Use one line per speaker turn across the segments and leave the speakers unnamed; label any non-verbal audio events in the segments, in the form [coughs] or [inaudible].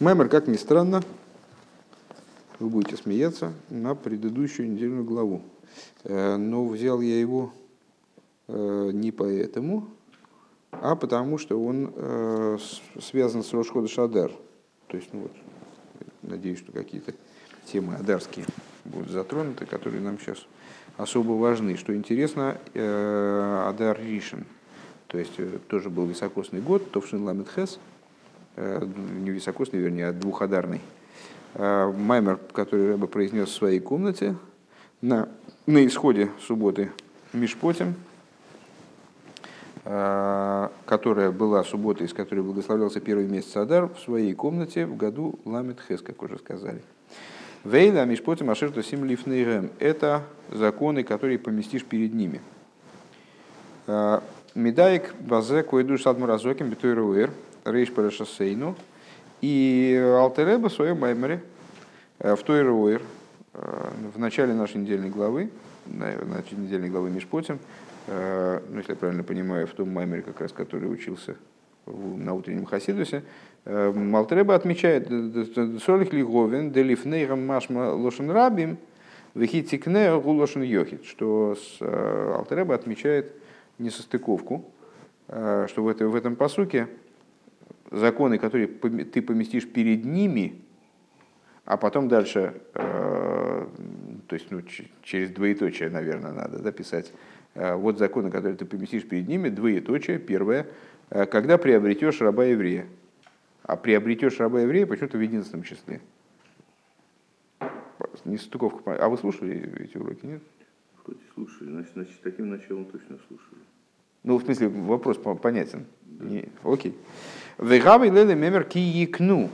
Маймер, как ни странно, вы будете смеяться, на предыдущую недельную главу. Э, но взял я его э, не поэтому, а потому что он э, связан с Рошхода Шадар. То есть, ну вот, надеюсь, что какие-то темы адарские будут затронуты, которые нам сейчас особо важны. Что интересно, Адар Ришин, то есть тоже был високосный год, Товшин Ламет Хес, не високосный, вернее, а двухадарный. Маймер, который Рэба произнес в своей комнате на, на исходе субботы Мишпотем, Э, которая была суббота, из которой благословлялся первый месяц Адар, в своей комнате в году Ламет Хес, как уже сказали. Вейла Мишпоти Машерту Сим Лифнейрем – это законы, которые поместишь перед ними. Э, Медаик Базе Койду Шадмаразоким Битуируэр Рейш Парашасейну и Алтереба в своем маймере э, в Тойруэр в начале нашей недельной главы, начале недельной главы Мишпотим, Э, ну, если я правильно понимаю, в том маймере, как раз, который учился на утреннем Хасидусе, э, Малтреба отмечает «Солих лиговен делифнейрам машма лошен рабим вехитикне гулошен йохит», что э, Алтреба отмечает несостыковку, что в, это, в этом посуке законы, которые ты поместишь перед ними, а потом дальше, то есть ну, через двоеточие, наверное, надо записать, Э, вот законы, которые ты поместишь перед ними, двоеточие. Первое, э, когда приобретешь раба еврея. А приобретешь раба еврея почему-то в единственном числе. Не стыковка. А вы слушали эти уроки, нет?
Вроде слушали. Значит, значит, таким началом точно слушали.
Ну, в смысле, вопрос понятен. Да. Не, окей. Вегавы леле мемер ки якну.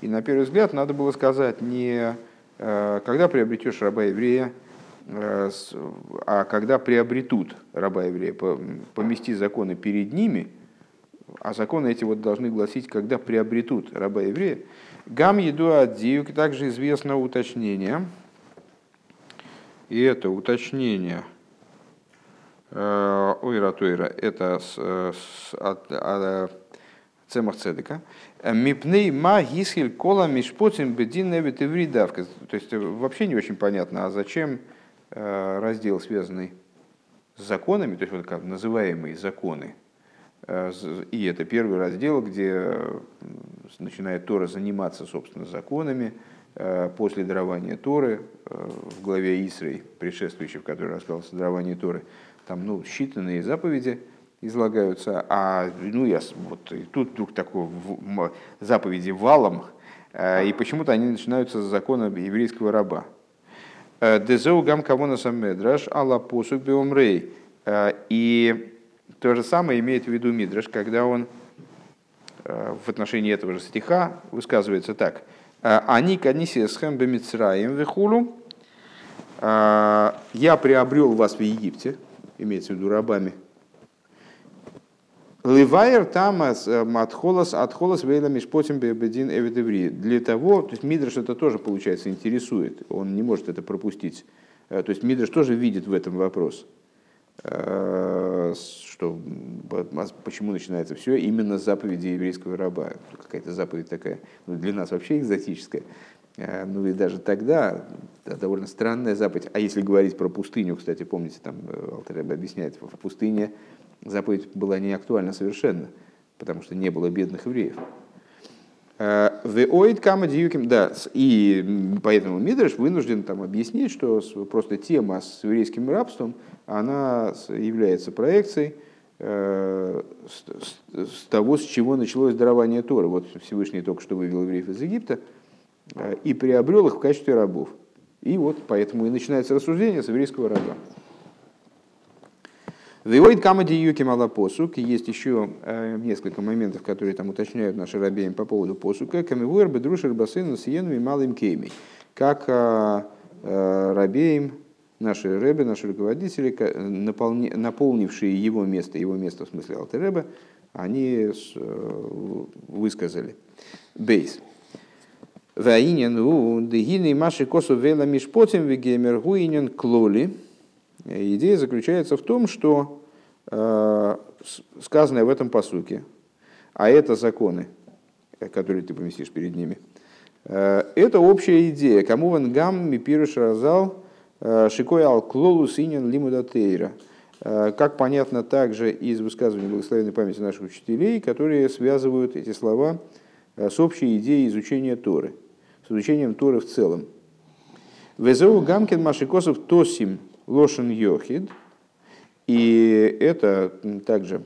И на первый взгляд надо было сказать не э, когда приобретешь раба еврея, Э, а когда приобретут раба еврея, помести законы перед ними, а законы эти вот должны гласить, когда приобретут раба еврея, гам еду адзиюк, также известно уточнение, и это уточнение э, ойра тойра, это с, с, от, от, цемах цедека, мипней ма гисхель кола мишпоцим бедин невит То есть вообще не очень понятно, а зачем раздел, связанный с законами, то есть вот как называемые законы. И это первый раздел, где начинает Тора заниматься, собственно, законами. После дарования Торы, в главе Исрей, предшествующей, в которой рассказывался дарование Торы, там ну, считанные заповеди излагаются, а ну, я, вот, и тут вдруг такой заповеди валом, и почему-то они начинаются с закона еврейского раба. Э, Дезеу гам кавона самедраш алла посук биомрей. Э, и то же самое имеет в виду Мидраш, когда он э, в отношении этого же стиха высказывается так. Они каниси схэм бемицраем вехулу. Я приобрел вас в Египте, имеется в виду рабами, Ливайер там отхолос, отхолос вейла мишпотим бедин эвидеври. Для того, то есть Мидраш это тоже, получается, интересует. Он не может это пропустить. Э, то есть Мидраш тоже видит в этом вопрос. Э, что, почему начинается все именно с заповеди еврейского раба. Какая-то заповедь такая, ну, для нас вообще экзотическая. Э, ну и даже тогда довольно странная заповедь. А если говорить про пустыню, кстати, помните, там Алтареб объясняет, в пустыне заповедь была не актуальна совершенно, потому что не было бедных евреев. Веоид кама да, и поэтому Мидраш вынужден там объяснить, что просто тема с еврейским рабством, она является проекцией э, с того, с чего началось дарование Торы. Вот Всевышний только что вывел евреев из Египта э, и приобрел их в качестве рабов. И вот поэтому и начинается рассуждение с еврейского раба. Вивоид камади юки мала посук. Есть еще э, несколько моментов, которые там уточняют наши рабеем по поводу посука. Камивуэр бедрушер басейну сиену и малым кеймей. Как э, э, рабеем наши рэбы, наши руководители, наполни, наполнившие его место, его место в смысле Алтереба, они высказали. Бейс. Ваинен у дегины маши косу клоли. Идея заключается в том, что сказанное в этом посуке, а это законы, который ты поместишь перед ними. Это общая идея. Кому ван гам ми пируш разал шикой ал клолу синен лимудатейра. Как понятно также из высказываний благословенной памяти наших учителей, которые связывают эти слова с общей идеей изучения Торы, с изучением Торы в целом. Везеу гамкин машикосов тосим лошен йохид. И это также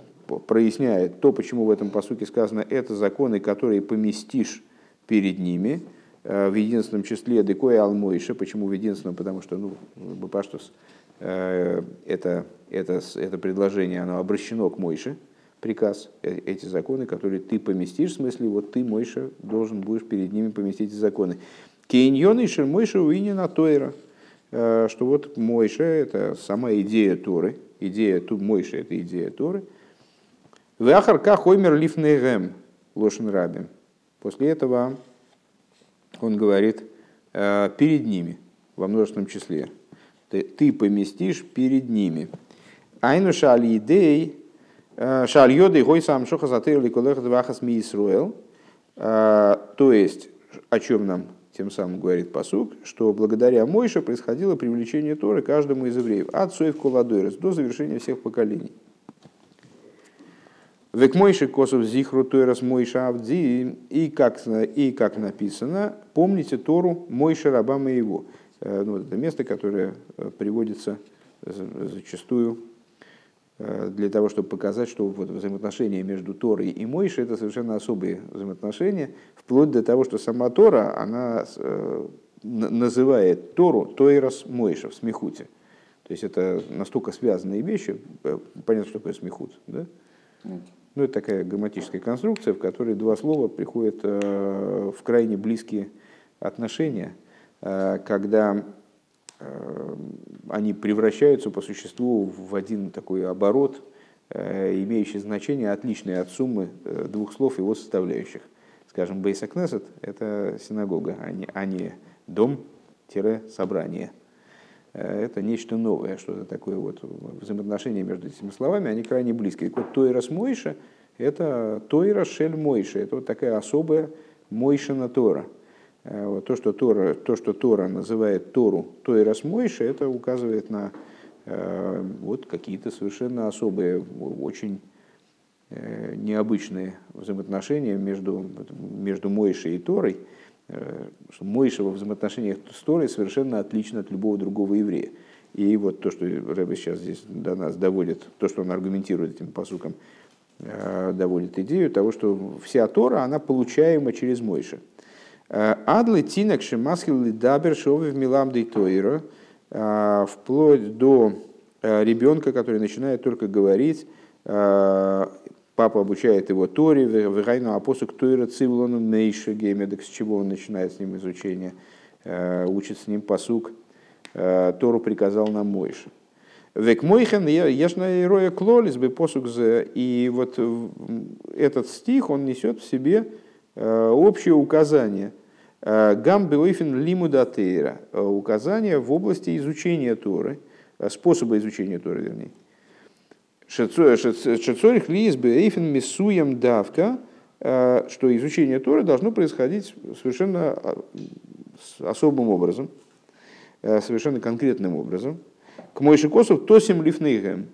проясняет то, почему в этом посуке сказано, это законы, которые поместишь перед ними э, в единственном числе декоя алмойша. Почему в единственном? Потому что, ну, Бапаштус, э, это, это, это предложение, оно обращено к Мойше, приказ, э, эти законы, которые ты поместишь, в смысле, вот ты, Мойша, должен будешь перед ними поместить эти законы. Кейньон и Шермойша уинина Тойра, что вот Мойша – это сама идея Торы, идея тут Мойша – это идея Торы. Вахарка хоймер лифнегем лошен рабим. После этого он говорит перед ними, во множественном числе. Ты, поместишь перед ними. Айну шали идей, шаль йоды гой сам шоха затырли колех двахас ми Исруэл. То есть, о чем нам тем самым говорит посук, что благодаря Мойше происходило привлечение Торы каждому из евреев от Соев Коладойрес до завершения всех поколений. Век Мойше косов зихру Тойрас Мойше Авди, и как, и как написано, помните Тору Мойше раба моего. Э, ну, это место, которое э, приводится зачастую Э, для того, чтобы показать, что вот взаимоотношения между Торой и Мойшей это совершенно особые взаимоотношения, вплоть до того, что сама Тора, она э, называет Тору Тойрос Мойша в смехуте. То есть это настолько связанные вещи, э, понятно, что такое смехут, да? Ну, это такая грамматическая конструкция, в которой два слова приходят в крайне близкие отношения, когда Э, они превращаются по существу в один такой оборот, э, имеющий значение отличное от суммы э, двух слов его составляющих. Скажем, Бейсакнесет – это синагога, а не, а не дом-собрание. Это нечто новое, что-то такое вот взаимоотношения между этими словами, они крайне близкие. Вот, Тойрас Мойша – это Тойра Шель Мойша, это вот такая особая Мойшина Тора – Э, вот то, что Тора, то, что Тора называет Тору той Мойши, это указывает на э, вот какие-то совершенно особые, очень э, необычные взаимоотношения между, между Мойшей и Торой. Что Мойша во взаимоотношениях с Торой совершенно отлично от любого другого еврея. И вот то, что Рэбе сейчас здесь до нас доводит, то, что он аргументирует этим посуком, доводит идею того, что вся Тора, она получаема через Мойша. Адлы тинок шемасхил дабер шовы в милам дейтойра, а, вплоть до а, ребенка, который начинает только говорить, папа обучает его Торе, вегайну апосук Тойра цивлону мейша геймедек, с чего он начинает с ним изучение, учит с ним посук, Тору приказал нам Мойша. Век мойхен яшна роя клолис бы посук И вот этот стих, он несет в себе общее указание – Э, Гамбе ойфен лимудатейра. Э, в области изучения Торы, э, способа изучения Торы, вернее. Шецорих лизбе эйфен мисуем давка, что изучение Торы должно происходить совершенно особым образом, совершенно конкретным образом. К Мойши Косов тосим лифнейгем,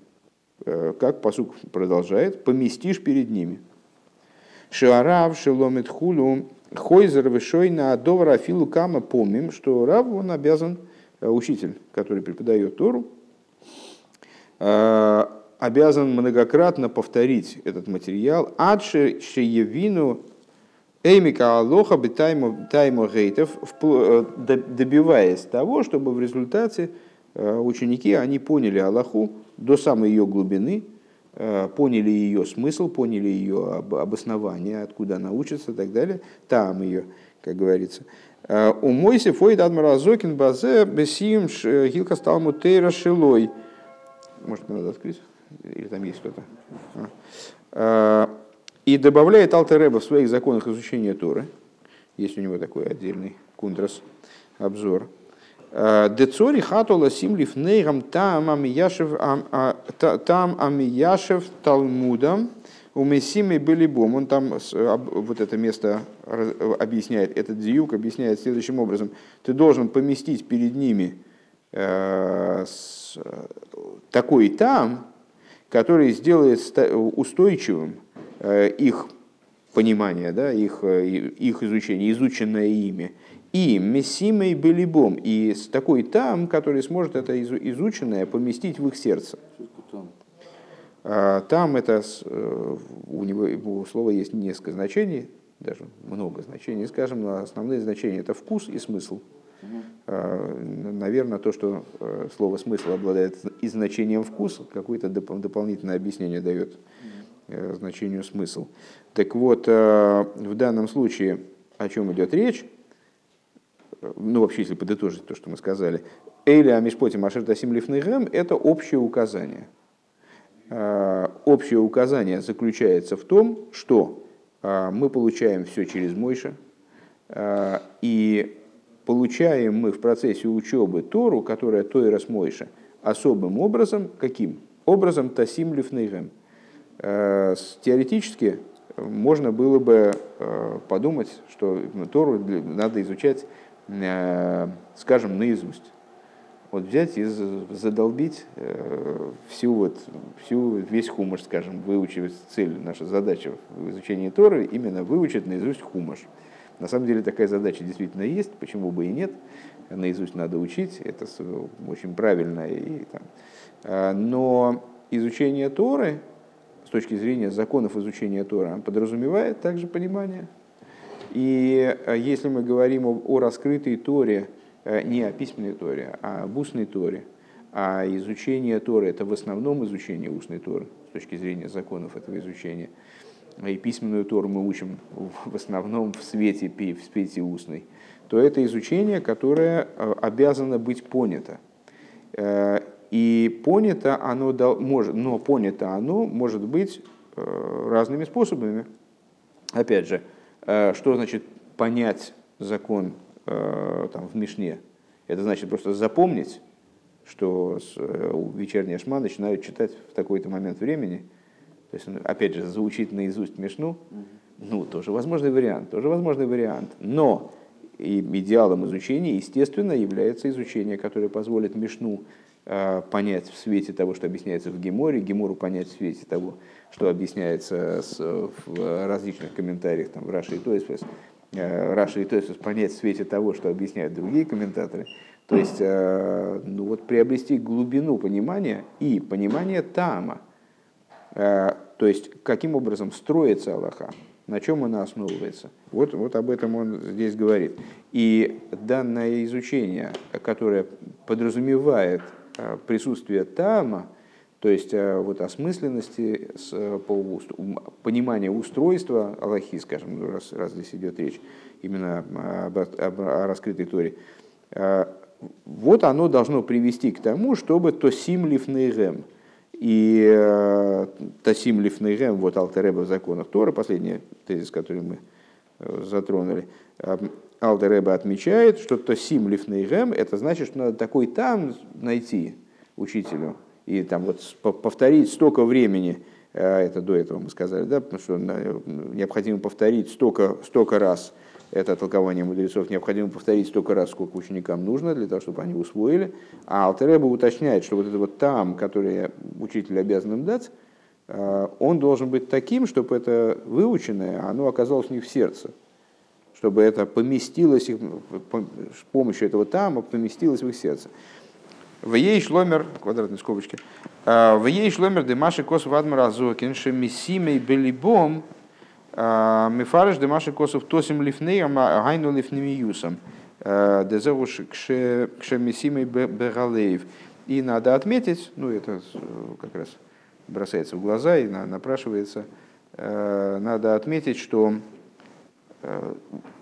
как посук продолжает, поместишь перед ними. Шиарав шеломит хулу Хойзер вышойна адовара афилу кама помним, что Рав, он обязан, э, учитель, который преподает Тору, э, обязан многократно повторить этот материал. Адше шеевину эймика алоха таймо гейтов, э, добиваясь того, чтобы в результате ученики они поняли Аллаху до самой ее глубины, поняли ее смысл, поняли ее обоснование, откуда она учится и так далее. Там ее, как говорится. Э, У Мойси фойд адмаразокин базе бесим гилка стал мутейра шилой. Может, надо открыть? Или там есть кто-то? А. Э, и добавляет Алтереба в своих законах изучения Торы. Есть у него такой отдельный кундрас, обзор. Децори хатула симлиф нейгам там амияшев там амияшев талмудам У Мессимы были бом. Он там вот это место объясняет, этот диюк объясняет следующим образом. Ты должен поместить перед ними такой там, который сделает устойчивым их понимание, да, их, их изучение, изученное ими. И мессимой белибом, и с такой там, который сможет это изученное поместить в их сердце. А, там это, э, у него у слова есть несколько значений, даже много значений, скажем, но основные значения это вкус и смысл. А, Наверное, то, что э, слово смысл обладает и значением вкус, какое-то дополнительное объяснение дает э, значению смысл. Так вот, в данном случае о чем идет речь? Ну, вообще, если подытожить то, что мы сказали, Эйли Амишпоти Машер Тасим Лифнейгем – это общее указание. Общее указание заключается в том, что мы получаем все через Мойша, и получаем мы в процессе учебы Тору, которая Тойрас Мойша, особым образом, каким? Образом Тасим Лифнейгем. Теоретически можно было бы э, подумать, что Тору надо изучать, э, скажем, наизусть. Вот взять и задолбить э, всю вот, всю, весь хумаш, скажем, выучить цель, наша задача в изучении Торы, именно выучить наизусть хумаш. На самом деле такая задача действительно есть, почему бы и нет. Наизусть надо учить, это очень правильно. И, там. Но изучение Торы, с точки зрения законов изучения Тора подразумевает также понимание. И э, если мы говорим о, о раскрытой Торе, э, не о письменной Торе, а об устной Торе, а изучение Торы – это в основном изучение устной Торы с точки зрения законов этого изучения. И письменную Тору мы учим в основном в свете, в свете устной, то это изучение, которое э, обязано быть понято. И понято оно может, но понято оно может быть разными способами. Опять же, что значит понять закон э, там, в Мишне? Это значит просто запомнить, что вечерний шма начинают читать в такой-то момент времени. То есть, опять же, заучить наизусть Мишну, ну, тоже возможный вариант, тоже возможный вариант. Но и идеалом изучения, естественно, является изучение, которое позволит Мишну Э, понять в свете того, что объясняется в Геморе, Гемору понять в свете того, что объясняется в различных комментариях там, в Раши и Тойсфес, э, Раши и Тойсфес понять в свете того, что объясняют другие комментаторы. То есть э, ну, вот, приобрести глубину понимания и понимание Тама. То есть каким образом строится Аллаха, на чем она основывается. Вот, вот об этом он здесь говорит. И данное изучение, которое подразумевает Э, присутствие тама, то есть э, вот осмысленности, э, понимания устройства Аллахи, скажем, ну, раз, раз здесь идет речь именно об, об, о раскрытой Торе, вот оно должно привести к тому, чтобы то сим лифнейгем, и Тасим Лифнейгем, вот Алтереба в законах Тора, последний тезис, который мы затронули, Алдереба отмечает, что то сим лифнейгем, это значит, что надо такой там найти учителю. И там вот повторить столько времени, э, это до этого мы сказали, да, что необходимо повторить столько, столько раз это толкование мудрецов, необходимо повторить столько раз, сколько ученикам нужно, для того, чтобы они усвоили. А Алтереба уточняет, что вот это вот там, которое учитель обязан им дать, э, он должен быть таким, чтобы это выученное, оно оказалось у них в сердце чтобы это поместилось, с помощью этого тама поместилось в их сердце. В ей шломер, квадратной скобочки, «А, в ей шломер демаши косов адмар азокин, шемисимей белибом, а, мифарыш демаши косов тосим лифнеем, гайну лифнемиюсом, а, дезевуш кшемисимей бегалеев. И надо отметить, ну это как раз бросается в глаза и напрашивается, надо отметить, что Э,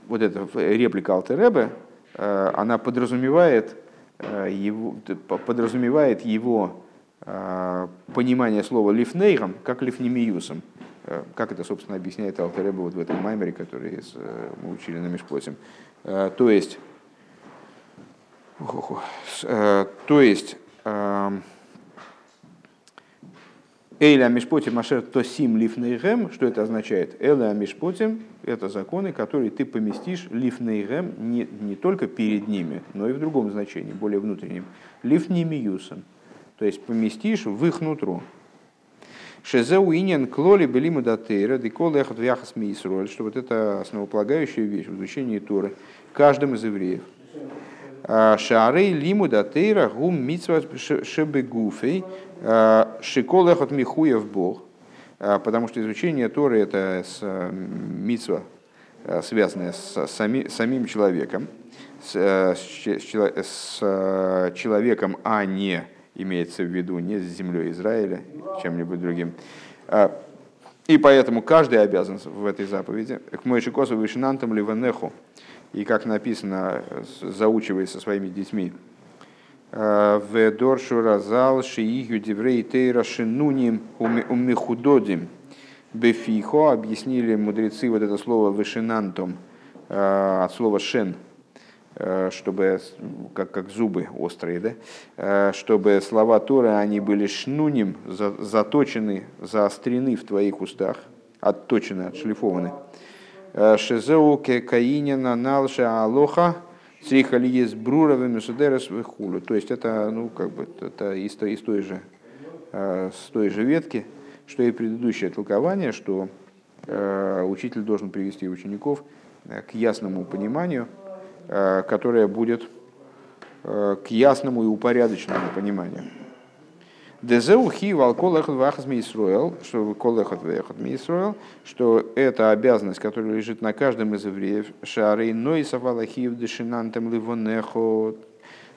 вот эта реплика Алтеребе, э, она подразумевает э, его, подразумевает его понимание слова лифнейром как лифнемиюсом. Как это, собственно, объясняет Алтереба вот в этом маймере, который мы учили на Мешпоте. То есть, то есть, Эйля Мишпотим Машер Тосим Лифнейгем, что это означает? Эйля Мишпотим – это законы, которые ты поместишь Лифнейгем не, не только перед ними, но и в другом значении, более внутреннем. Лифнимиюсом, то есть поместишь в их нутро. Шезеу иньян клоли белиму датейра, декол эхот вяхас мисроль, что вот это основополагающая вещь в изучении Торы каждым из евреев. А, Шары лиму датейра гум митсва шебегуфей, шикол эхот михуев бог, потому что изучение Торы это с митсва, связанное с сами, самим человеком, с, с человеком, а не имеется в виду не с землей Израиля, чем-нибудь другим. И поэтому каждый обязан в этой заповеди. К Мойшикосу Вишнантам Ливанеху, и как написано, заучивая со своими детьми, «А, в Доршу Разал Шиихю Деврей Тейра Шинуним Умихудодим Бефихо объяснили мудрецы вот это слово Вишинантом а, от слова Шен, Э, чтобы, как, как зубы острые, да? Э, чтобы слова Торы, они были шнуним, заточены, заострены в твоих устах, отточены, отшлифованы. Э, Шезеу каинина налша алоха црихали есть бруровыми судерес хулю. То есть это, ну, как бы, это из, из той же, с той же ветки, что и предыдущее толкование, что учитель должен привести учеников к ясному пониманию – Э, которая будет э, к ясному и упорядоченному пониманию. Дезеу хи валкол эхот вахас мисруэл, что кол эхот вехот мисруэл, что это обязанность, которая лежит на каждом из евреев. Шары ной савалахив дешинантем ливонехот,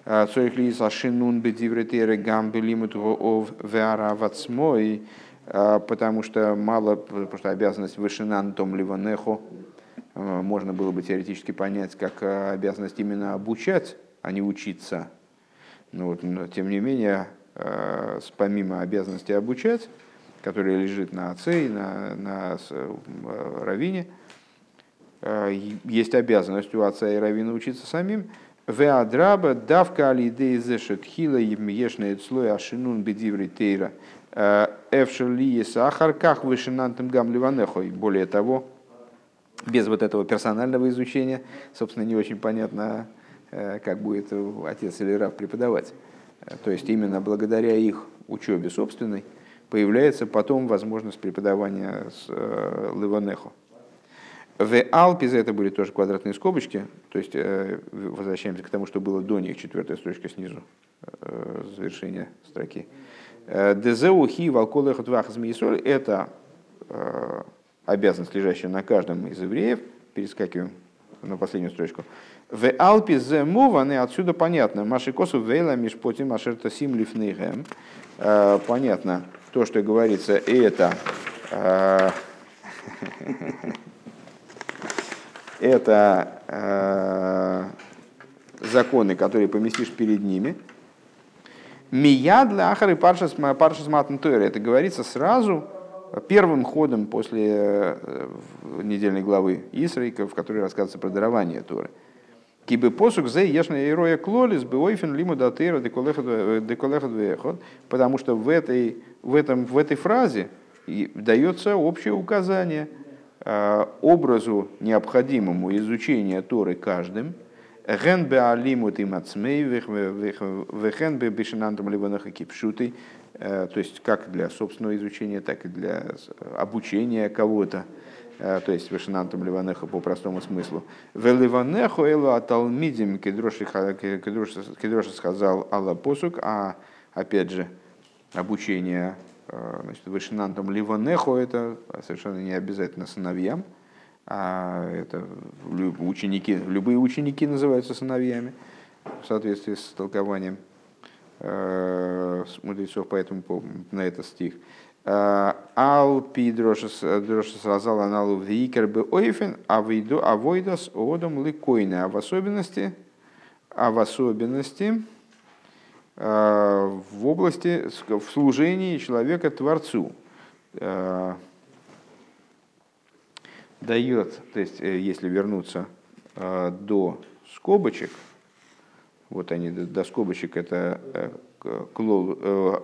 э, цорих лис ашинун бедивретере гамбелимут ов веара вацмой, потому что мало, потому что обязанность вышинантом ливонехо, Э, можно было бы теоретически понять как обязанность именно обучать, а не учиться. Но, вот, но тем не менее, помимо обязанности обучать, которая лежит на отце и на, на равине, есть обязанность у отца и равина учиться самим. Веадраба давка алидей зешет хила емешная слой ашинун бедиври тейра эвшерли сахарках вышинантым гам ливанехой. Более того, без вот этого персонального изучения, собственно, не очень понятно, э, как будет отец или раб преподавать. Э, то есть именно благодаря их учебе собственной появляется потом возможность преподавания с э, Ливанехо. В Алпиз это были тоже квадратные скобочки, то есть возвращаемся к тому, что было до них, четвертая строчка снизу, завершение строки. Дезеухи волколехот вахас это обязанность, лежащая на каждом из евреев, перескакиваем на последнюю строчку. В Алпи замуваны, отсюда понятно, Машикосу вейла мишпоти машерта сим лифнейхем. Э, понятно, то, что говорится, это э, [laughs] это э, законы, которые поместишь перед ними. Мия для ахары паршас паршас это говорится сразу первым ходом после недельной главы Исрейка, в которой рассказывается про дарование Торы. Кибы посук зе ешна ироя клолис бы ойфен лиму датейра деколехат вехот, потому что в этой, в, этом, в этой фразе дается общее указание э, образу необходимому изучения Торы каждым, Ген бе алимут им ацмей, вехен бе бешенантом и кипшутой, Э, то есть как для собственного изучения, так и для обучения кого-то, э, то есть Вешанантом Ливанеха по простому смыслу. В Ливанеху элу аталмидим кедроши сказал Алла Посук, а опять же обучение э, значит, Вешанантом Ливанеху это совершенно не обязательно сыновьям, а это ученики, любые ученики называются сыновьями в соответствии с толкованием Э, мудрецов по этому на этот стих. Э, Ал пи дрошес разал аналу викер бы ойфен, а выйду а войдас одом ликойне, а в особенности, а в особенности э, в области в служении человека Творцу дает, то есть если вернуться до скобочек, вот они до скобочек, это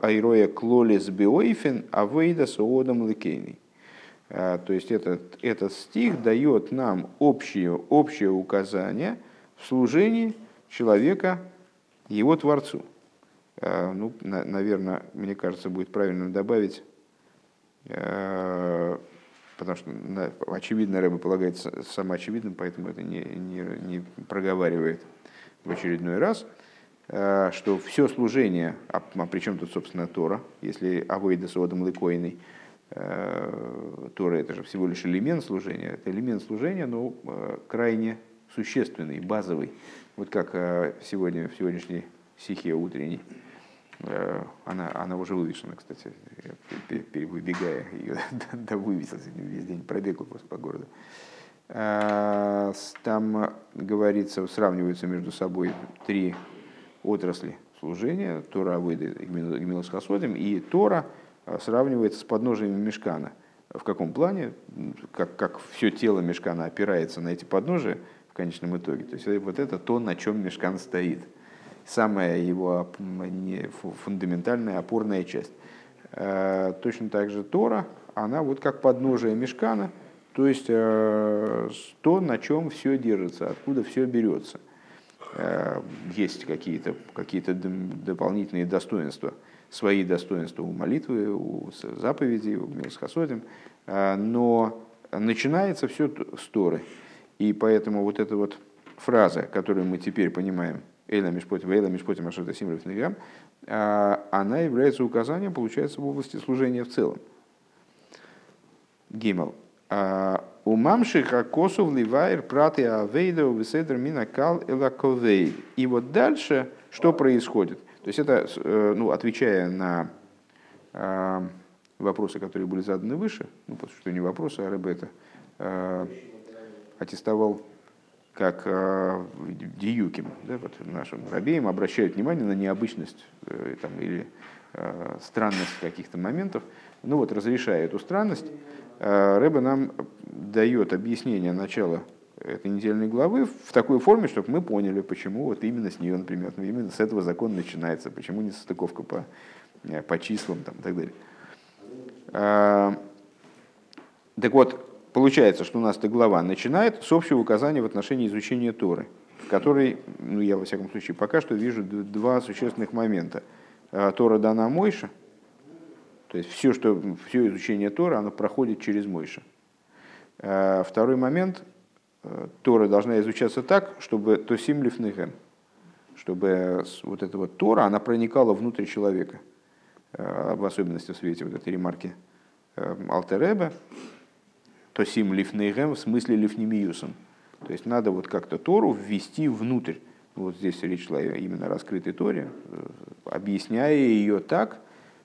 айроя клолис биоифен, а вейда соодом ликейный. То есть этот, этот стих дает нам общее, общее указание в служении человека его Творцу. Ну, на, наверное, мне кажется, будет правильно добавить, потому что очевидно, Рэба полагается самоочевидным, поэтому это не, не, не проговаривает в очередной раз, что все служение, а, а при чем тут, собственно, Тора, если Авойда с Одом Лыкойной, Тора это же всего лишь элемент служения, это элемент служения, но крайне существенный, базовый. Вот как сегодня, в сегодняшней стихе утренней, она, она уже вывешена, кстати, выбегая ее, [laughs] да, вывесилась, весь день пробегал по городу. Там говорится, сравниваются между собой три отрасли служения, Тора, Авойда и Гмилос и Тора сравнивается с подножиями Мешкана. В каком плане? Как, как все тело Мешкана опирается на эти подножия в конечном итоге. То есть вот это то, на чем Мешкан стоит. Самая его фундаментальная опорная часть. Точно так же Тора, она вот как подножие Мешкана, то есть то, на чем все держится, откуда все берется. Есть какие-то какие дополнительные достоинства – свои достоинства у молитвы, у заповедей, у Милсхасодим, а, но начинается все с Торы. И поэтому вот эта вот фраза, которую мы теперь понимаем, Эйла Мишпотим, Эйла Мишпотим Ашата Симров Нагам, она является указанием, получается, в области служения в целом. Гимал. А, у мамшиха косов ливайр праты авейда веседр минакал элаковей. И вот дальше что происходит – то есть это, э, ну, отвечая на э, вопросы, которые были заданы выше, ну, потому что не вопросы, а Рэбе это э, аттестовал как диюким, да, вот нашим рабеям обращают внимание на необычность э, там, или странность каких-то моментов. Ну вот, разрешая эту странность, э, Рэбе нам дает объяснение начала этой недельной главы в такой форме, чтобы мы поняли, почему вот именно с нее, например, ну, именно с этого закон начинается, почему не состыковка по, э, по числам там, и так далее. А, так вот, получается, что у нас эта глава начинает с общего указания в отношении изучения Торы, в которой, ну я во всяком случае пока что вижу два существенных момента. Тора дана Мойша, то есть все, что, все изучение Тора, оно проходит через Мойша. Второй момент, Тора должна изучаться так, чтобы то симлифныхэм, чтобы вот эта вот Тора, она проникала внутрь человека, э, в особенности в свете вот этой ремарки э, Алтереба, то сим лифнейгем в смысле лифнемиюсом. То есть надо вот как-то Тору ввести внутрь. Вот здесь речь шла именно о раскрытой Торе, э, объясняя ее так,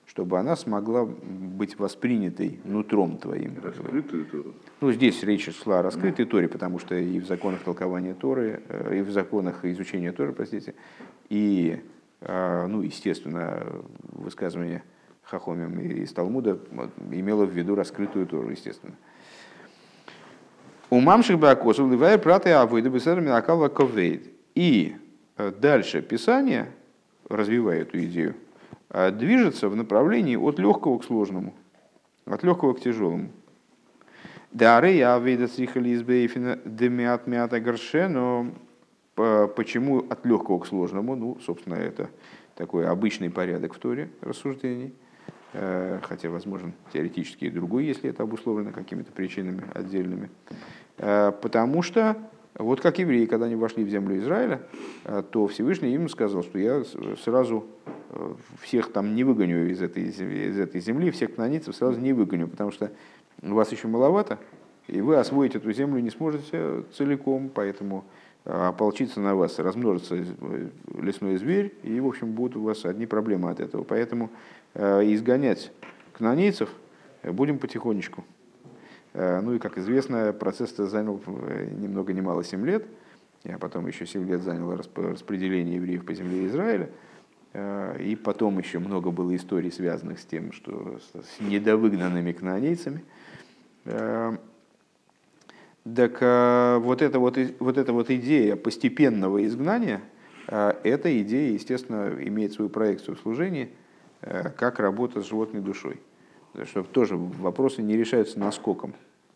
чтобы она смогла быть воспринятой нутром твоим.
Раскрытую Тору?
Ну, здесь речь шла о раскрытой Торе, потому что и в законах толкования Торы, э, и в законах изучения Торы, простите, и, э, ну, естественно, высказывание Хахомим из Талмуда имело в виду раскрытую Тору, естественно. У мамших бакосов ливая праты авойда бесерами акалва ковейд. И э, дальше Писание, развивая эту идею, движется в направлении от легкого к сложному, от легкого к тяжелому. Дары я вида сихали из бейфина демиат мята горше, но почему от легкого к сложному? Ну, собственно, это такой обычный порядок в Торе рассуждений, э, хотя, возможно, теоретически и другой, если это обусловлено какими-то причинами отдельными. Э, потому что вот как евреи, когда они вошли в землю Израиля, э, то Всевышний им сказал, что я сразу всех там не выгоню из этой, из этой земли, всех кнанийцев сразу не выгоню, потому что у вас еще маловато, и вы освоить эту землю не сможете целиком, поэтому э, ополчиться на вас, размножится лесной зверь, и, в общем, будут у вас одни проблемы от этого. Поэтому изгонять кнанийцев будем потихонечку. Э, ну и, как известно, процесс занял э, ни много ни мало 7 лет, а потом еще 7 лет заняло распределение евреев по земле Израиля. Э, и потом еще много было историй, связанных с тем, что с недовыгнанными кнаанейцами. Так вот эта вот, вот эта вот идея постепенного изгнания, эта идея, естественно, имеет свою проекцию в служении, как работа с животной душой. Что тоже вопросы не решаются наскоком.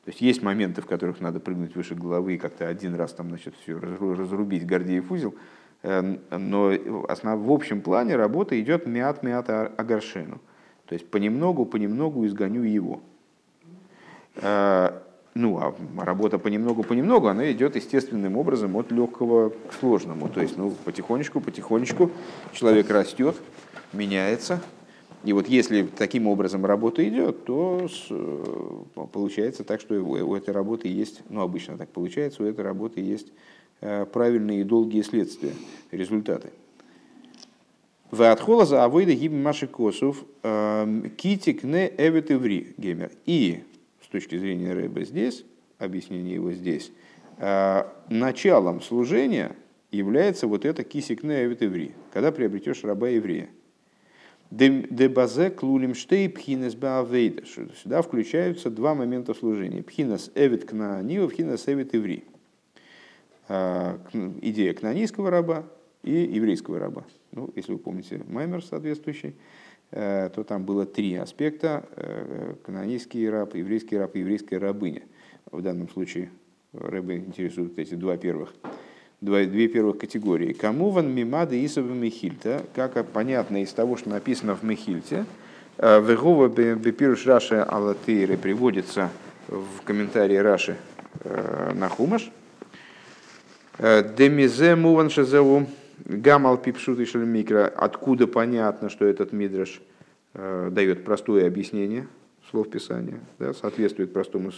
То есть есть моменты, в которых надо прыгнуть выше головы и как-то один раз там, значит, все разрубить Гордеев узел, но основ, в общем плане работа идет мят-мят агаршену. То есть понемногу, понемногу изгоню его. Ну, а работа понемногу-понемногу, она идет естественным образом от легкого к сложному. То есть, ну, потихонечку, потихонечку человек растет, меняется. И вот если таким образом работа идет, то э, получается так, что у этой работы есть, ну, обычно так получается, у этой работы есть э, правильные и долгие следствия, результаты. В отхола за авойда гиб маши косов э, китик не эвет иври геймер. И точки зрения Рэба здесь, объяснение его здесь, э, началом служения является вот это кисик неавит иври, когда приобретешь раба еврея. Дебазе клулим штей пхинес баавейда. Сюда включаются два момента служения. Пхинес эвит кнаанива, пхинес эвит иври. Э, идея кнанийского раба и еврейского раба. Ну, если вы помните Маймер соответствующий, Э, то там было три аспекта. Э, канонийский раб, еврейский раб и еврейская рабыня. В данном случае рыбы интересуют эти два первых, два, две первых категории. Кому ван мимады исов мехильта, как понятно из того, что написано в мехильте, э, Вегова бепируш Раши Алатейры приводится в комментарии Раши на Хумаш. Демизе муван шазеву Гамал пипшут и микро, откуда понятно, что этот мидраш э, дает простое объяснение слов Писания, да, соответствует простому,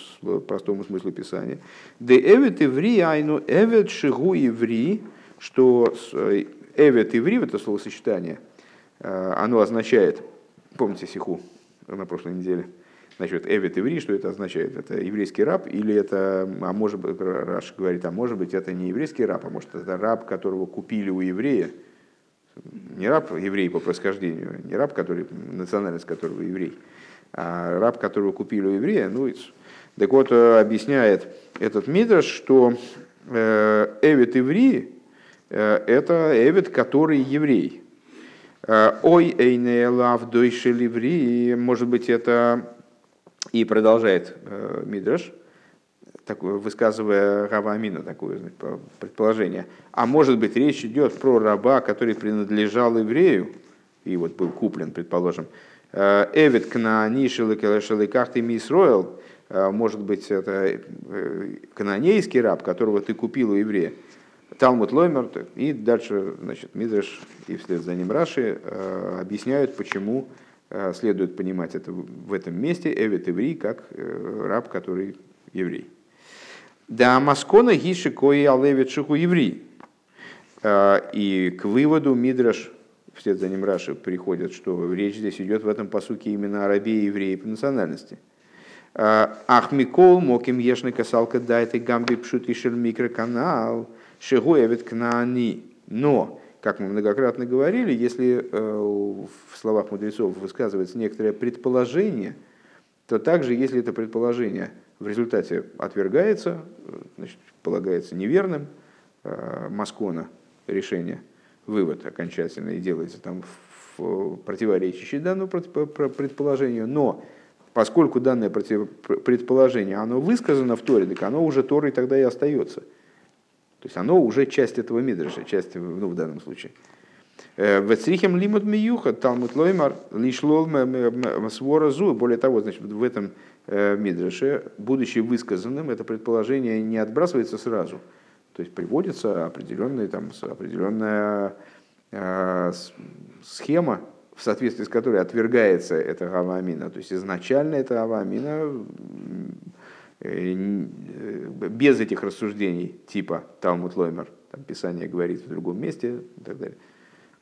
простому смыслу Писания. Де эвет иври айну эвет шигу иври, что э, эвет иври, это словосочетание, э, оно означает, помните сиху на прошлой неделе, Значит, эвет иври, что это означает? Это еврейский раб или это, а может быть, Раш говорит, а может быть это не еврейский раб, а может это раб, которого купили у еврея, не раб еврей по происхождению, не раб, который, национальность которого еврей, а раб, которого купили у еврея. Ну, так вот, э, объясняет этот Мидраш, что э, Эвет Иври э, – это Эвет, который еврей. Ой, эйне лав дойшеливри, может быть, это и продолжает э, Мидраш, высказывая Рава Амина такое значит, предположение. А может быть речь идет про раба, который принадлежал еврею, и вот был куплен, предположим, э, Эвид Кнаани Шеликахты Мисроэл, э, может быть это э, канонейский раб, которого ты купил у еврея. Талмуд Лоймер, и дальше, значит, Мидраш и вслед за ним Раши объясняют, почему следует понимать это в этом месте, Эвет Иври, как э, раб, который еврей. Да Маскона Гиши Кои Алевит Шиху еврей. Э, и к выводу Мидраш, вслед за ним Раши, приходит, что речь здесь идет в этом посуке именно о рабе и евреи по национальности. Ах Микол Моким Ешны Касалка Дайте Гамби Пшут Ишель Микроканал Шигу Эвет Кнаани. Но как мы многократно говорили, если э, в словах мудрецов высказывается некоторое предположение, то также, если это предположение в результате отвергается, значит, полагается неверным, э, Маскона решение, вывод окончательный делается там в противоречащий данному предположению, но поскольку данное предположение оно высказано в Торе, так оно уже Торой тогда и остается – то есть оно уже часть этого мидраша, часть, ну, в данном случае. Э, Вецрихем лимут миюха, талмут лоймар, лишлол свора зу. Более того, значит, в этом э, мидраше, будучи высказанным, это предположение не отбрасывается сразу. То есть приводится определенная, там, определенная э, схема, в соответствии с которой отвергается это гавамина. То есть изначально это гавамина Э, без этих рассуждений типа Талмуд Лоймер, там Писание говорит в другом месте и так далее,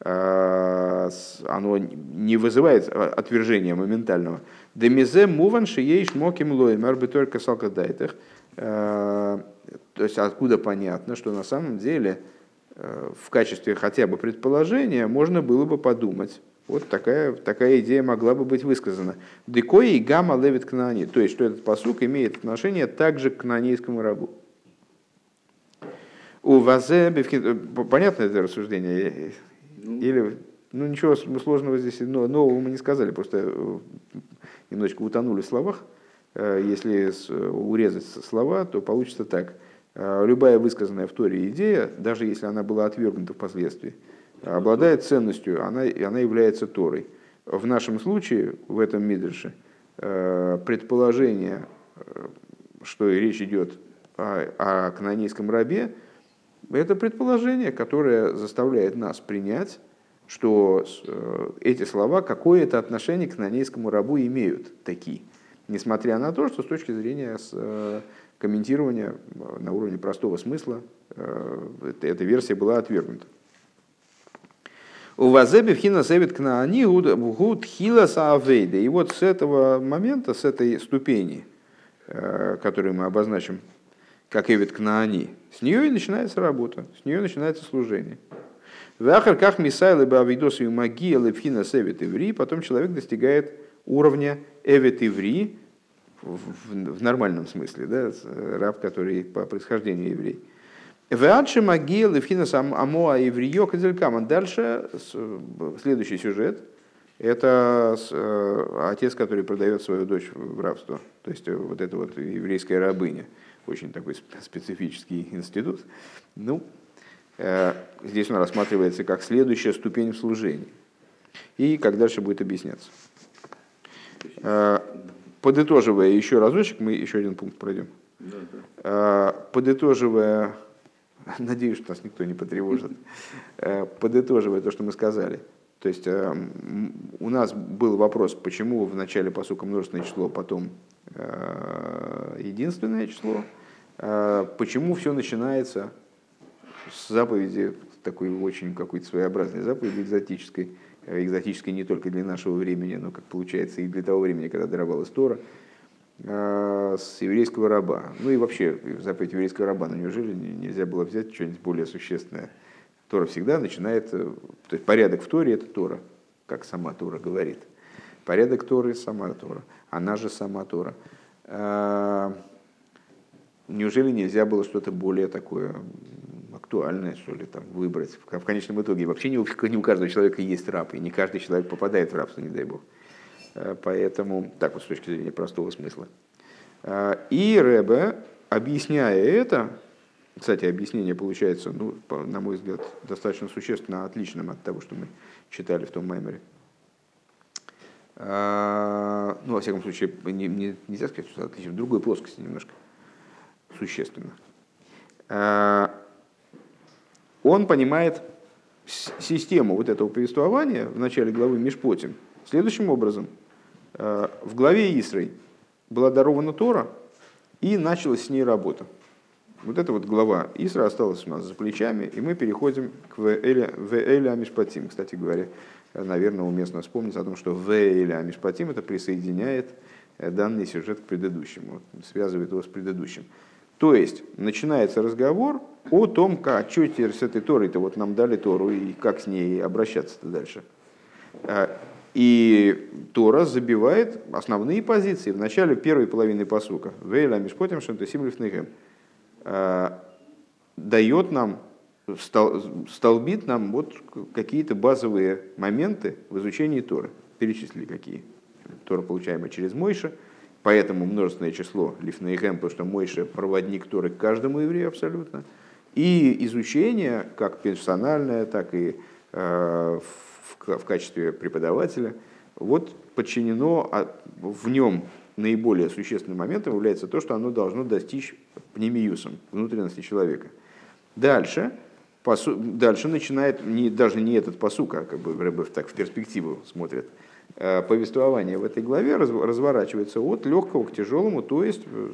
а, оно не вызывает отвержения моментального. Демизе муван шиеш моким лоймер бы только салкадайтах. А, то есть откуда понятно, что на самом деле э, в качестве хотя бы предположения можно было бы подумать, вот такая, такая идея могла бы быть высказана. Декои и гамма левит кнани. То есть, что этот посук имеет отношение также к кнанейскому рабу. У вазе понятно это рассуждение?
Ну.
Или ну ничего сложного здесь нового мы не сказали, просто немножечко утонули в словах. Если урезать слова, то получится так. Любая высказанная в Торе идея, даже если она была отвергнута впоследствии, обладает ценностью, она, она является Торой. В нашем случае, в этом Мидрше, предположение, что речь идет о, о канонийском рабе, это предположение, которое заставляет нас принять, что э, эти слова какое-то отношение к канонейскому рабу имеют такие. Несмотря на то, что с точки зрения э, комментирования э, на уровне простого смысла эта версия была отвергнута. У Вазеби вхина севит кнаани гуд хила саавейда. И вот с этого момента, с этой ступени, которую мы обозначим как Эвид Кнаани, с нее и начинается работа, с нее начинается служение. В Ахарках Мисайлы Бавидос и Магия Лепхина Севит Иври, потом человек достигает уровня Эвит Иври, в, нормальном смысле, да, раб, который по происхождению еврей. Веадши магия левхина сам амоа евриё кадзелькаман. Дальше следующий сюжет. Это э, отец, который продает свою дочь в рабство. То есть э, вот эта вот еврейская рабыня очень такой специфический институт. Ну, э, здесь он рассматривается как следующая ступень в служении. И как дальше будет объясняться. Подытоживая еще разочек, мы еще один пункт пройдем. Подытоживая, [laughs] надеюсь, что нас никто не потревожит, подытоживая то, что мы сказали. То есть у нас был вопрос, почему в начале посука множественное число, потом Э, единственное число. Э, почему все начинается с заповеди, такой очень какой-то своеобразной заповеди экзотической, э, экзотической не только для нашего времени, но, как получается, и для того времени, когда даровалась Тора, с еврейского раба. Ну и вообще, заповедь еврейского раба, но неужели нельзя было взять что-нибудь более существенное? Тора всегда начинает, то есть порядок в Торе – это Тора, как сама Тора говорит. Порядок Торы – сама Тора она же сама Тора. А, неужели нельзя было что-то более такое актуальное, что ли, там, выбрать? В конечном итоге вообще не у, не у каждого человека есть раб, и не каждый человек попадает в рабство, не дай бог. А, поэтому, так вот с точки зрения простого смысла. А, и Рэбе, объясняя это, кстати, объяснение получается, ну, на мой взгляд, достаточно существенно отличным от того, что мы читали в том маймере. А, ну, во всяком случае, не, не, нельзя сказать, что отличие, в другой плоскости немножко, существенно. Он понимает систему вот этого повествования в начале главы Мишпотим следующим образом. А, в главе Исрой была дарована Тора, и началась с ней работа. Вот эта вот глава Исра осталась у нас за плечами, и мы переходим к Веэля Мишпатим, кстати говоря наверное, уместно вспомнить о том, что В или Амишпатим это присоединяет э, данный сюжет к предыдущему, связывает его с предыдущим. То есть начинается разговор о том, как, что теперь с этой Торой-то вот нам дали Тору и как с ней обращаться-то дальше. И Тора забивает основные позиции в начале первой половины посука. Вейла Мишпотим Шантасим э, дает нам столбит нам вот какие-то базовые моменты в изучении Торы. Перечислили какие. Тора, получаемая через Мойша, поэтому множественное число Лифнейхем, потому что Мойша проводник Торы к каждому еврею абсолютно. И изучение, как персональное, так и э, в, в качестве преподавателя, вот подчинено, а в нем наиболее существенным моментом является то, что оно должно достичь пнемиюсом, внутренности человека. Дальше посу, дальше начинает, не, даже не этот посук, а как бы Рэбе так в перспективу смотрит, э, повествование в этой главе разворачивается от легкого к тяжелому, то есть э,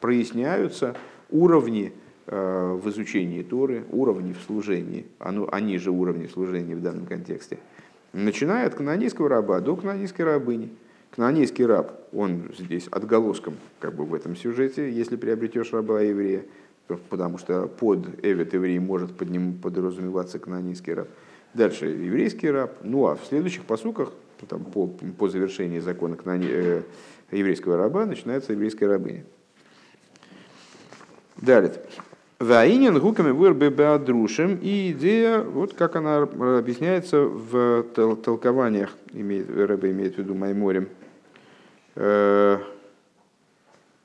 проясняются уровни в изучении Торы, уровни в служении, они же уровни служения в данном контексте, начиная от канонийского раба до канонийской рабыни. Канонийский раб, он здесь отголоском как бы в этом сюжете, если приобретешь раба еврея, потому что под Эвет еврей может под ним подразумеваться канонийский раб. Дальше еврейский раб. Ну а в следующих посуках, там, по, по завершении закона канони, э, еврейского раба, начинается еврейская рабыня. Далее. Ваинин гуками вырбе беадрушем. И идея, вот как она объясняется в толкованиях, имеет, Рэбе имеет в виду Майморем, э,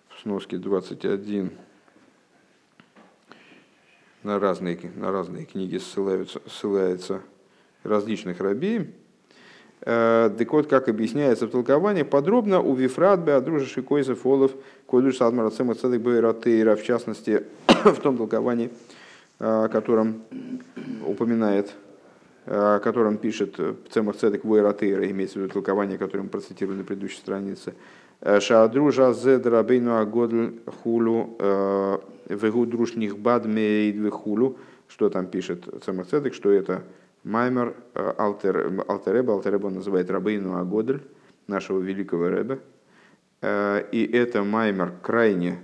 в сноске 21 на разные, на разные книги ссылаются, ссылается различных рабей. Э, так вот, как объясняется в толковании, подробно у Вифрат Беадружа Шикойзев Олов Койдуш Садмара Цема Цедек Бейратейра, в частности, [coughs] в том толковании, о котором упоминает, о котором пишет Цемах Цедек Бейратейра, имеется в виду толкование, которое мы процитировали на предыдущей странице. Шаадружа Зедра Бейну Агодль Хулу э, Вегу Друшних Бад Мейд Вехулу, что там пишет Цемах Цедек, что это Маймер э, Алтер, Алтереба, Алтереба он называет Рабейну Агодль, нашего великого Рэба. Э, и это Маймер крайне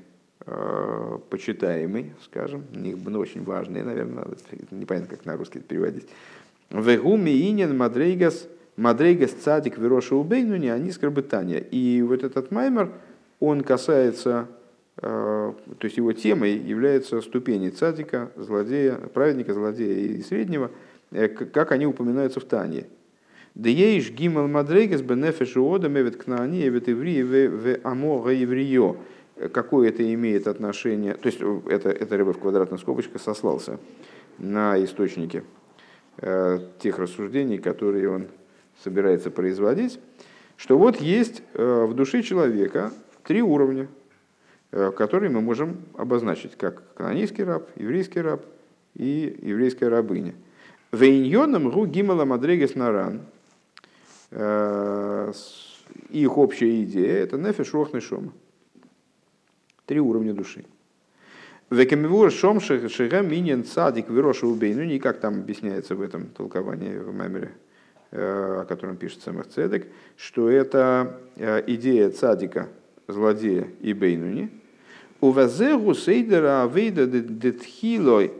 э, почитаемый, скажем, ну, очень важный, наверное, непонятно, как на русский это переводить. Вегу Миинин Мадрейгас, Мадрейгас Цадик Вероша Убейну не они скорбытания. И вот этот Маймер, он касается то есть его темой является ступени цадика, злодея, праведника, злодея и среднего – Э, как они упоминаются в Тане. Дееш гимал мадрегес бенефеш ода мевет кнаани эвет иври в амога еврио. Какое это имеет отношение, то есть э, это, это рыба в квадратных скобочках сослался на источники э, тех рассуждений, которые он собирается производить, что вот есть э, в душе человека три уровня, э, которые мы можем обозначить как канонийский раб, еврейский раб и еврейская рабыня – Вейньоном ру гимала мадрегес наран. Э, их общая идея – это нефиш рохный шома. Три уровня души. Векамивур шом шига минин цадик вироша убей. Ну, не как там объясняется в этом толковании в Маймере, э, о котором пишет Самых Цедек, что это э, идея цадика, злодея и бейнуни – Увазегу сейдера авейда детхилой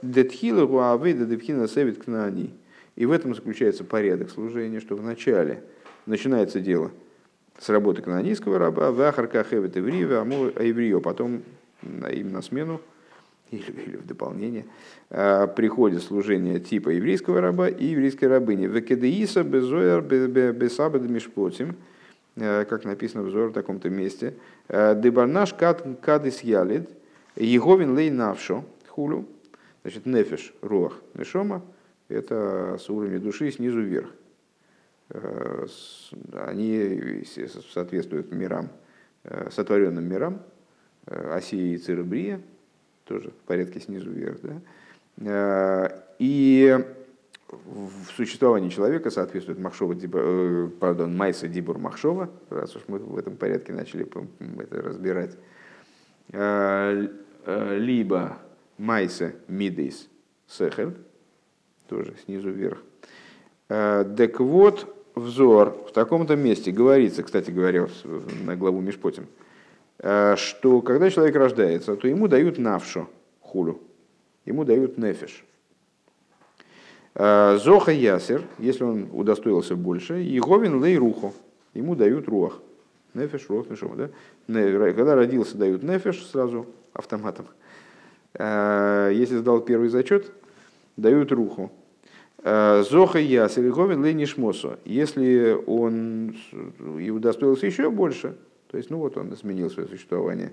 детхилу авейда детхина севит кнани. И в этом заключается порядок служения, что вначале начинается дело с работы канонийского раба, в ахарка хевет иврио, а иврио, потом им на смену [laughs] или, или в дополнение приходит служение типа еврейского раба и еврейской рабыни. Векедеиса безоер бесабад мишпотим – Э, как написано в Зор в таком-то месте, э, «Дебарнаш кадис ялид, еговин лей навшо, хулю». Значит, нефиш, руах, нешома, это с уровня души снизу вверх. Э, они соответствуют мирам, сотворенным мирам, Осия и Церебрия, тоже в порядке снизу вверх. Да? И в существовании человека соответствует Махшова, э, пардон, Майса Дибур Махшова, раз уж мы в этом порядке начали это разбирать, э, э, либо Майса Мидейс Сехер, тоже снизу вверх. Так вот, взор в таком-то месте. Говорится, кстати говоря, на главу Мишпотим, что когда человек рождается, то ему дают навшу, хулю, ему дают нефиш – Э, Зоха Ясер, если он удостоился больше, и Говин Лей Руху, ему дают руах. Нефеш, руах, нешома, да? Когда родился, дают нефеш сразу автоматом. Э, если сдал первый зачет, дают руху. Э, Зоха Ясер, и Говин Лей Нишмосу. Если он и удостоился еще больше, то есть, ну вот он изменил свое существование,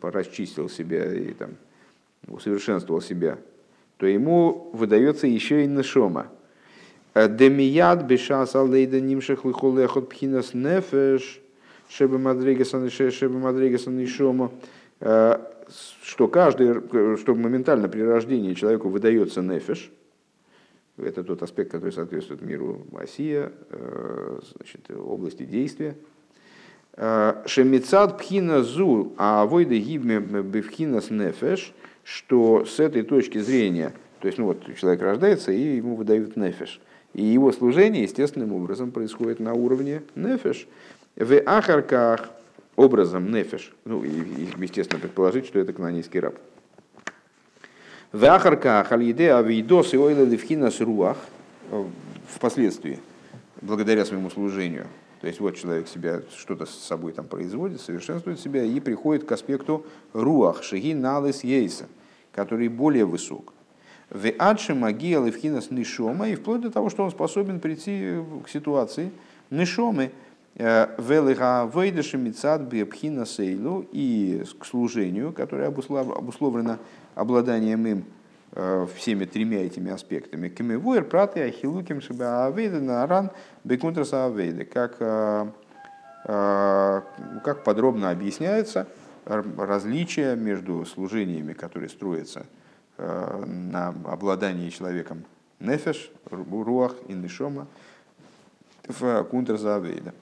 расчистил себя и там усовершенствовал себя то ему выдается еще и нашома. Демияд бешас алейда нимшах лихолехот пхинас нефеш, шебе мадригасан шебе мадригасан нишома, э, что каждый, что моментально при рождении человеку выдается нефеш, это тот аспект, который соответствует миру Асия, э, значит, области действия. Э, Шемицад пхина зу, а войда гибме бифхинас нефеш – что с этой точки зрения, то есть ну вот человек рождается и ему выдают нефеш, и его служение естественным образом происходит на уровне нефеш. В ахарках образом нефеш, ну и, естественно предположить, что это канонийский раб. В ахарках алиде авидос и ойла левхинас руах впоследствии, благодаря своему служению, то есть вот человек себя что-то с собой там производит, совершенствует себя и приходит к аспекту руах, шиги налыс ейса. который более высок. В адши магия левхинас нишома, и вплоть до того, что он способен прийти к ситуации нишомы, сейлу, и к служению, которое обусловлено обладанием им э, всеми тремя этими аспектами. Кемевуэр, праты, ахилуким, шиба авейда, наран, бекунтраса авейда. Как, э, э, как подробно объясняется различие между служениями, которые строятся на обладании человеком нефеш, руах и нишома в кунтраса авейда.